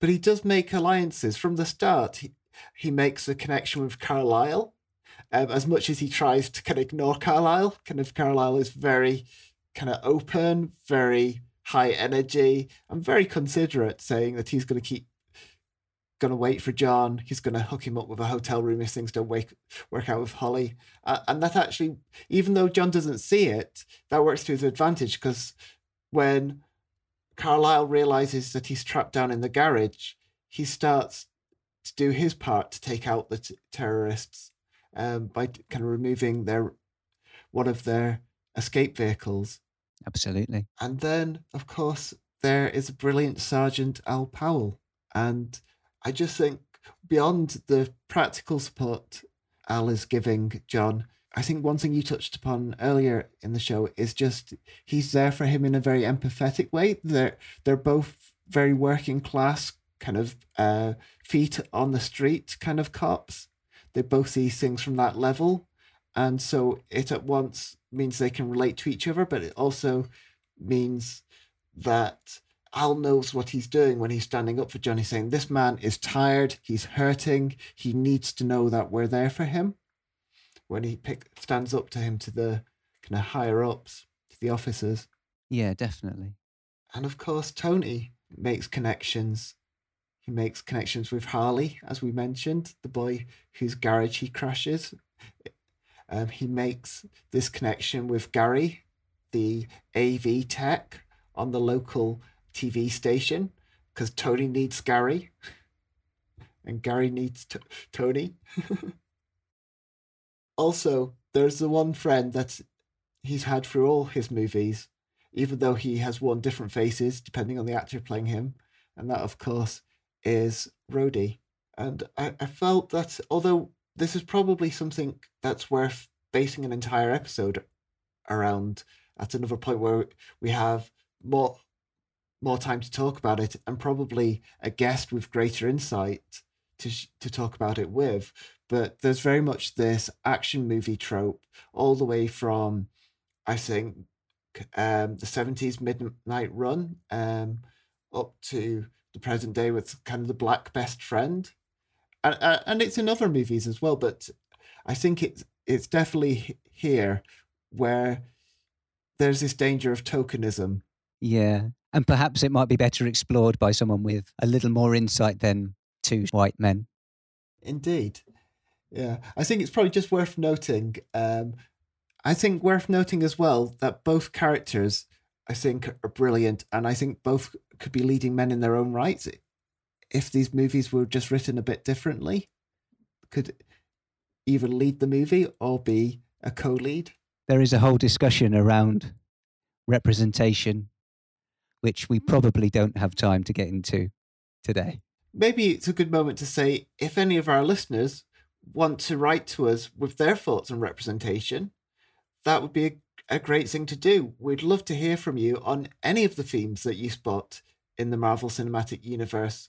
But he does make alliances from the start. He, he makes a connection with Argyle. Um, as much as he tries to kind of ignore Argyle, kind of Argyle is very kind of open, very high energy, and very considerate, saying that he's going to keep going to wait for John. He's going to hook him up with a hotel room if things don't wake, work out with Holly. Uh, and that actually, even though John doesn't see it, that works to his advantage because when Argyle realizes that he's trapped down in the garage, he starts to do his part to take out the t- terrorists um, by kind of removing their one of their escape vehicles. Absolutely. And then, of course, there is a brilliant Sergeant Al Powell. And I just think beyond the practical support Al is giving John, I think one thing you touched upon earlier in the show is just he's there for him in a very empathetic way. They're they're both very working class, kind of uh, feet on the street kind of cops. They both see things from that level, and so it at once means they can relate to each other, but it also means that Al knows what he's doing when he's standing up for Johnny, saying, This man is tired, he's hurting, he needs to know that we're there for him. When he pick, stands up to him to the kind of higher ups, to the officers. Yeah, definitely. And of course, Tony makes connections. He makes connections with Harley, as we mentioned, the boy whose garage he crashes. Um, he makes this connection with Gary, the AV tech on the local TV station, because Tony needs Gary, and Gary needs t- Tony. also, there's the one friend that he's had through all his movies, even though he has worn different faces depending on the actor playing him, and that, of course, is Rhodey. And I, I felt that although this is probably something that's worth basing an entire episode around at another point where we have more more time to talk about it and probably a guest with greater insight to to talk about it with. But there's very much this action movie trope all the way from i think um, the 70s midnight run um, up to the present day with kind of the black best friend. And, and it's in other movies as well but i think it's it's definitely here where there's this danger of tokenism. Yeah and perhaps it might be better explored by someone with a little more insight than two white men. Indeed. Yeah. I think it's probably just worth noting. Um, I think worth noting as well that both characters, I think, are brilliant. And I think both could be leading men in their own rights. If these movies were just written a bit differently, could either lead the movie or be a co lead. There is a whole discussion around representation which we mm. probably don't have time to get into today. Maybe it's a good moment to say if any of our listeners want to write to us with their thoughts on representation, that would be a, a great thing to do. We'd love to hear from you on any of the themes that you spot in the Marvel Cinematic Universe,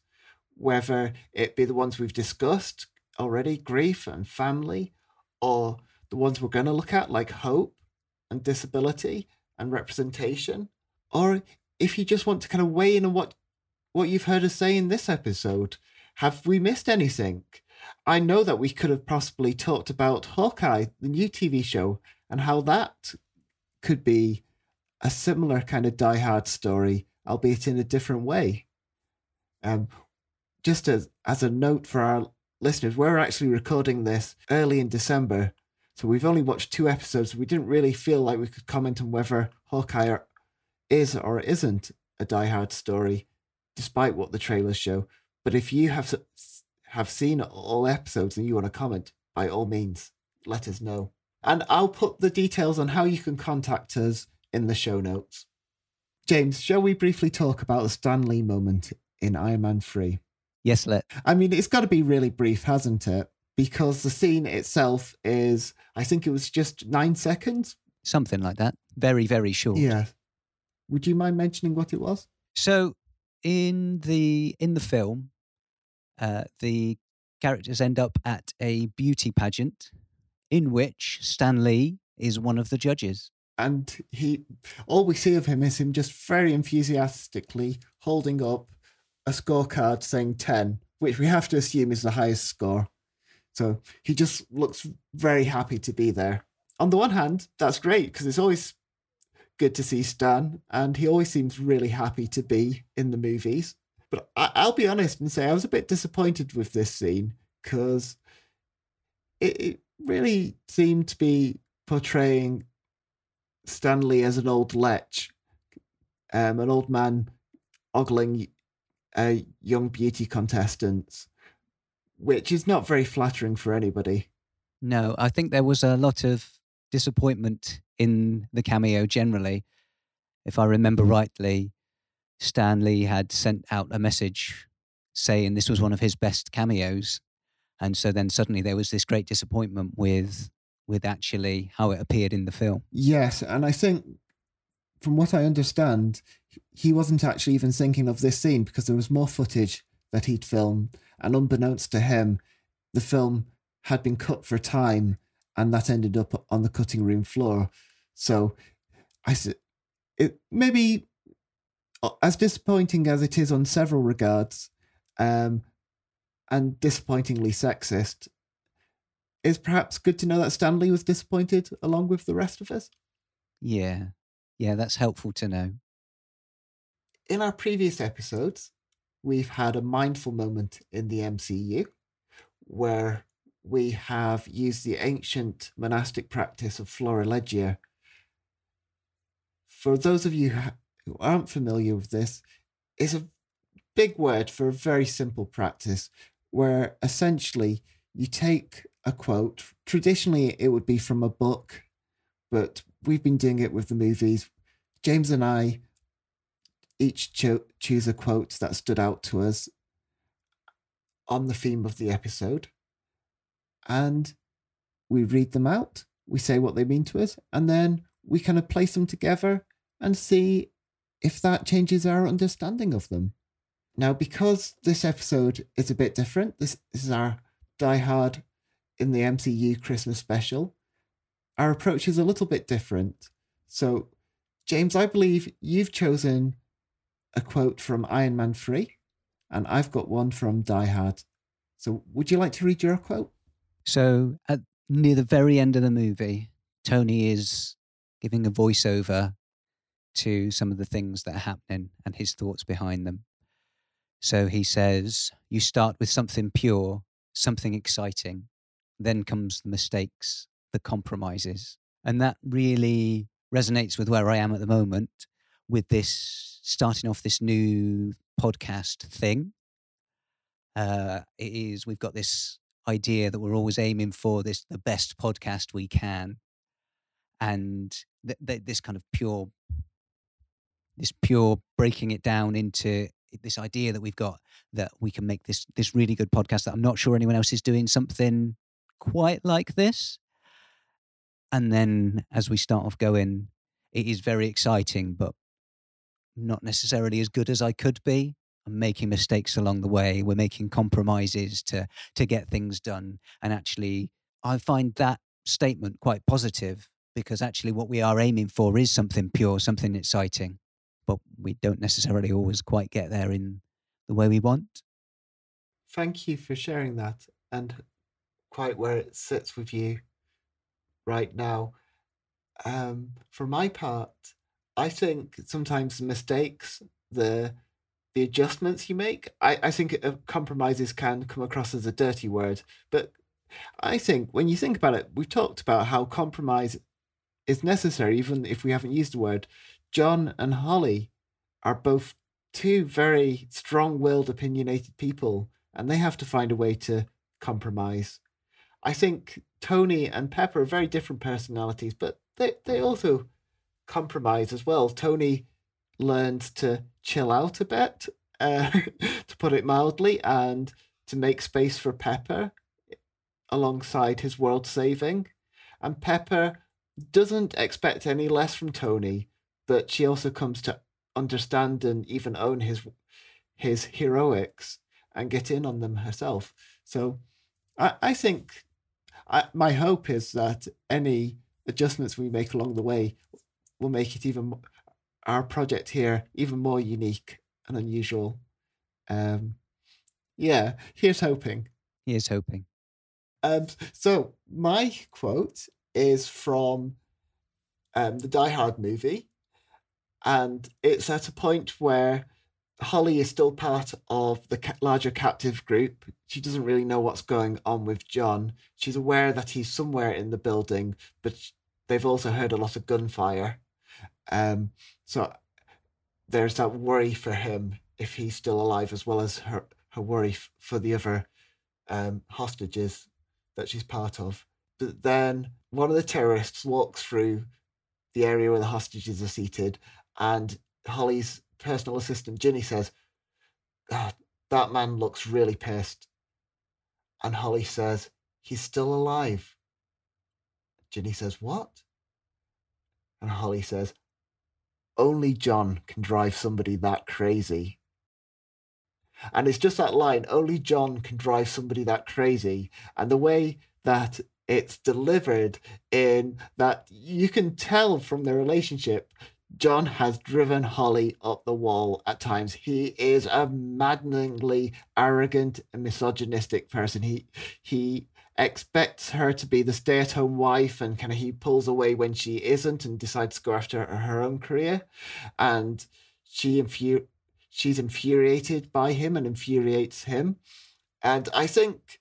whether it be the ones we've discussed already, grief and family, or the ones we're going to look at, like hope and disability and representation, or if you just want to kind of weigh in on what what you've heard us say in this episode, have we missed anything? I know that we could have possibly talked about Hawkeye, the new TV show, and how that could be a similar kind of die-hard story, albeit in a different way. Um, just as as a note for our listeners, we're actually recording this early in December, so we've only watched two episodes. We didn't really feel like we could comment on whether Hawkeye is or isn't a Die Hard story, despite what the trailers show. But if you have have seen all episodes and you want to comment, by all means, let us know. And I'll put the details on how you can contact us in the show notes. James, shall we briefly talk about the Stan Lee moment in Iron Man 3? Yes, let. I mean, it's got to be really brief, hasn't it? Because the scene itself is, I think it was just nine seconds. Something like that. Very, very short. Yeah. Would you mind mentioning what it was? So in the in the film, uh, the characters end up at a beauty pageant in which Stan Lee is one of the judges. And he all we see of him is him just very enthusiastically holding up a scorecard saying 10, which we have to assume is the highest score. So he just looks very happy to be there. On the one hand, that's great because it's always good to see Stan, and he always seems really happy to be in the movies. But I, will be honest and say I was a bit disappointed with this scene because it, it really seemed to be portraying Stan Lee as an old lech, um, an old man ogling uh, young beauty contestants, which is not very flattering for anybody. No, I think there was a lot of disappointment in the cameo generally. if I remember mm. rightly, Stan Lee had sent out a message saying this was one of his best cameos. And so then suddenly there was this great disappointment with with actually how it appeared in the film. Yes, and I think from what I understand, he wasn't actually even thinking of this scene because there was more footage that he'd filmed, and unbeknownst to him, the film had been cut for time, and that ended up on the cutting room floor. So, I said, it maybe as disappointing as it is on several regards, um, and disappointingly sexist, is perhaps good to know that Stan Lee was disappointed along with the rest of us. Yeah. Yeah, that's helpful to know. In our previous episodes, we've had a mindful moment in the MCU where we have used the ancient monastic practice of florilegia. For those of you who aren't familiar with this, it's a big word for a very simple practice where essentially you take a quote. Traditionally, it would be from a book, but we've been doing it with the movies. James and I each cho- choose a quote that stood out to us on the theme of the episode, and we read them out. We say what they mean to us, and then we kind of place them together and see if that changes our understanding of them. Now, because this episode is a bit different, this, is our Die Hard in the MCU Christmas special, our approach is a little bit different. So, James, I believe you've chosen a quote from Iron Man 3, and I've got one from Die Hard. So, would you like to read your quote? So, at near the very end of the movie, Tony is giving a voiceover to some of the things that are happening and his thoughts behind them. So he says, You start with something pure, something exciting. Then comes the mistakes, the compromises. And that really resonates with where I am at the moment with this starting off this new podcast thing. Uh, it is, we've got this idea that we're always aiming for this, the best podcast we can. And th- th- this kind of pure, this pure breaking it down into this idea that we've got that we can make this this really good podcast that I'm not sure anyone else is doing something quite like this. And then as we start off going, it is very exciting, but not necessarily as good as I could be. Making mistakes along the way. We're making compromises to to get things done. And actually, I find that statement quite positive because actually what we are aiming for is something pure, something exciting but we don't necessarily always quite get there in the way we want. Thank you for sharing that and quite where it sits with you right now. Um, for my part, I think sometimes mistakes, the the adjustments you make, I, I think compromises can come across as a dirty word. But I think when you think about it, we've talked about how compromise is necessary, even if we haven't used the word. John and Holly are both two very strong willed, opinionated people, and they have to find a way to compromise. I think Tony and Pepper are very different personalities, but they, they also compromise as well. Tony learns to chill out a bit, uh, to put it mildly, and to make space for Pepper alongside his world saving. And Pepper doesn't expect any less from Tony, but she also comes to understand and even own his his heroics and get in on them herself. So I, I think I, my hope is that any adjustments we make along the way will make it even our project here even more unique and unusual. Um, yeah, here's hoping. Here's hoping. Um, so my quote is from um, the Die Hard movie, and it's at a point where Holly is still part of the larger captive group. She doesn't really know what's going on with John. She's aware that he's somewhere in the building, but they've also heard a lot of gunfire. Um, so there's that worry for him if he's still alive, as well as her, her worry f- for the other um, hostages that she's part of. But then one of the terrorists walks through the area where the hostages are seated, and Holly's personal assistant Ginny says, "Ah, "That man looks really pissed," and Holly says, "He's still alive." Ginny says, "What?" And Holly says, "Only John can drive somebody that crazy." And it's just that line, only John can drive somebody that crazy. And the way that it's delivered in that you can tell from their relationship, John has driven Holly up the wall at times. He is a maddeningly arrogant and misogynistic person. He he expects her to be the stay-at-home wife and kind of he pulls away when she isn't and decides to go after her own career. And she infu- she's infuriated by him and infuriates him. And I think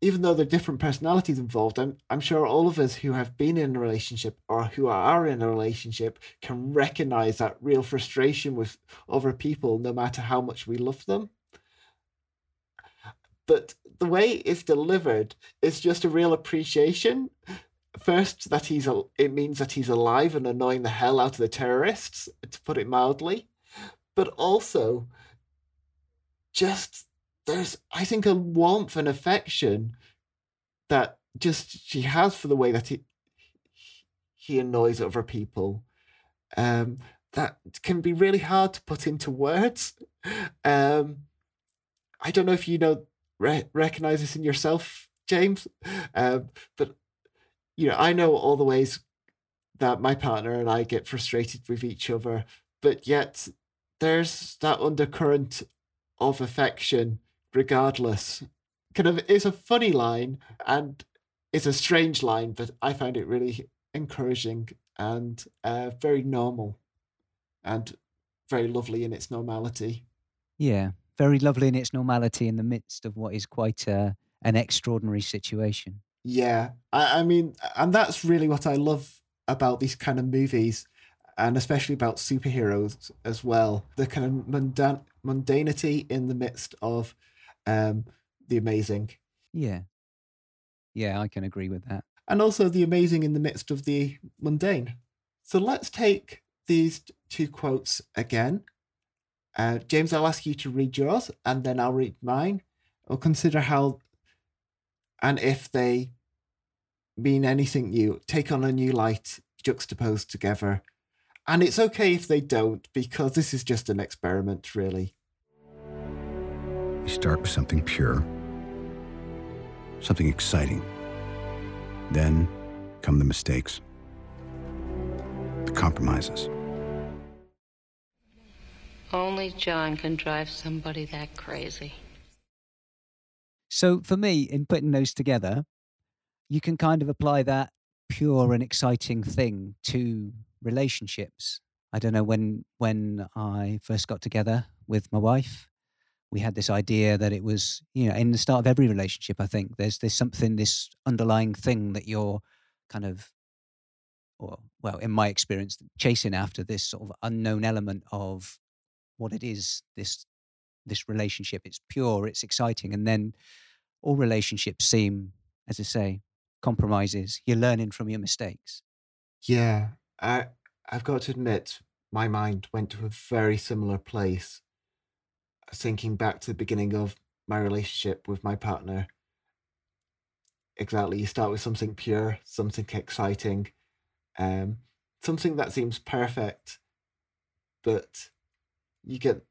even though there are different personalities involved, I'm, I'm sure all of us who have been in a relationship or who are in a relationship can recognize that real frustration with other people, no matter how much we love them. But the way it's delivered is just a real appreciation. First, that he's a, it means that he's alive and annoying the hell out of the terrorists, to put it mildly. But also, just there's I think a warmth and affection that just she has for the way that he he annoys other people. Um, that can be really hard to put into words. Um, I don't know if you know re- recognize this in yourself, James, um, but you know I know all the ways that my partner and I get frustrated with each other, but yet there's that undercurrent of affection regardless. Kind of it's a funny line and it's a strange line, but I found it really encouraging and uh, very normal and very lovely in its normality. Yeah, very lovely in its normality in the midst of what is quite a, an extraordinary situation. Yeah, I, I mean, and that's really what I love about these kind of movies, and especially about superheroes as well. The kind of mundan- mundanity in the midst of um, the amazing. Yeah. Yeah, I can agree with that. And also the amazing in the midst of the mundane. So let's take these two quotes again. Uh, James, I'll ask you to read yours and then I'll read mine. We'll consider how and if they mean anything new, take on a new light, juxtaposed together. And it's okay if they don't, because this is just an experiment, really. You start with something pure, something exciting. Then come the mistakes, the compromises. Only John can drive somebody that crazy. So for me, in putting those together, you can kind of apply that pure and exciting thing to relationships. I don't know when when I first got together with my wife, we had this idea that it was, you know, in the start of every relationship, I think there's there's something, this underlying thing that you're kind of or well, in my experience, chasing after this sort of unknown element of what it is, this this relationship. It's pure, it's exciting. And then all relationships seem, as I say, compromises. You're learning from your mistakes. Yeah, I I've got to admit, my mind went to a very similar place. Thinking back to the beginning of my relationship with my partner. Exactly, you start with something pure, something exciting, um, something that seems perfect, but you get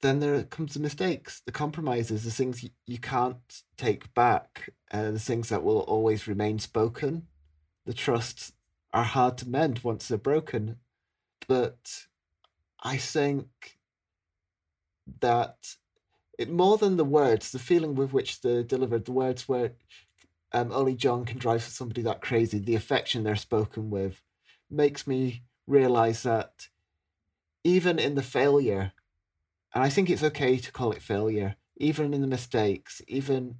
then there comes the mistakes, the compromises, the things you, you can't take back, uh, the things that will always remain spoken. The trusts are hard to mend once they're broken. But I think that it more than the words, the feeling with which they're delivered, the words where um, only John can drive somebody that crazy, the affection they're spoken with, makes me realize that even in the failure, and I think it's okay to call it failure, even in the mistakes, even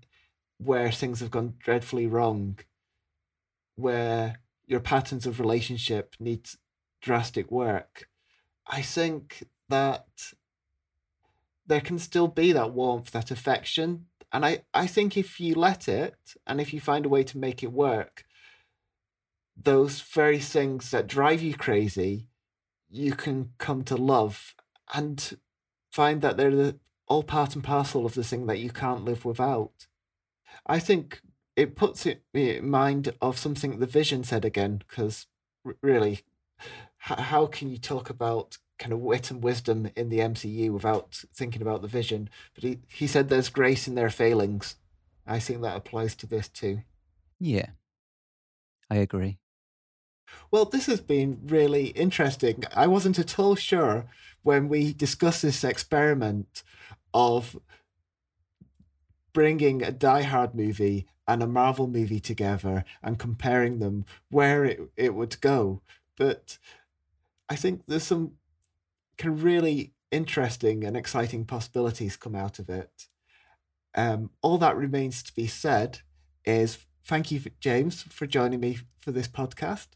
where things have gone dreadfully wrong, where your patterns of relationship need drastic work, I think that there can still be that warmth, that affection. And I, I think if you let it and if you find a way to make it work, those very things that drive you crazy, you can come to love and find that they're the, all part and parcel of the thing that you can't live without. I think it puts it in mind of something the Vision said again, because really, how can you talk about kind of wit and wisdom in the MCU without thinking about the Vision? But he, he said there's grace in their failings. I think that applies to this too. Yeah, I agree. Well, this has been really interesting. I wasn't at all sure when we discussed this experiment of bringing a Die Hard movie and a Marvel movie together and comparing them where it, it would go. But I think there's some can really interesting and exciting possibilities come out of it. Um, all that remains to be said is thank you, James, for joining me for this podcast.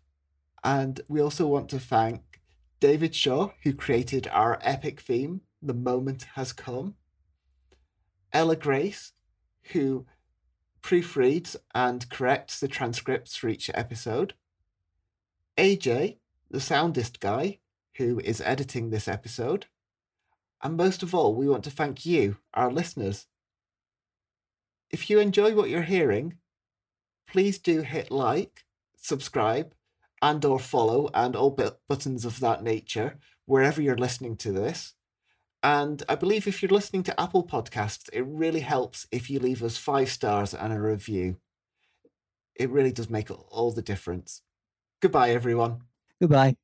And we also want to thank David Shaw, who created our epic theme, The Moment Has Come. Ella Grace, who proofreads and corrects the transcripts for each episode. AJ, the soundist guy, who is editing this episode. And most of all, we want to thank you, our listeners. If you enjoy what you're hearing, please do hit like, subscribe, and or follow and all buttons of that nature wherever you're listening to this. And I believe if you're listening to Apple Podcasts, it really helps if you leave us five stars and a review. It really does make all the difference. Goodbye, everyone. Goodbye.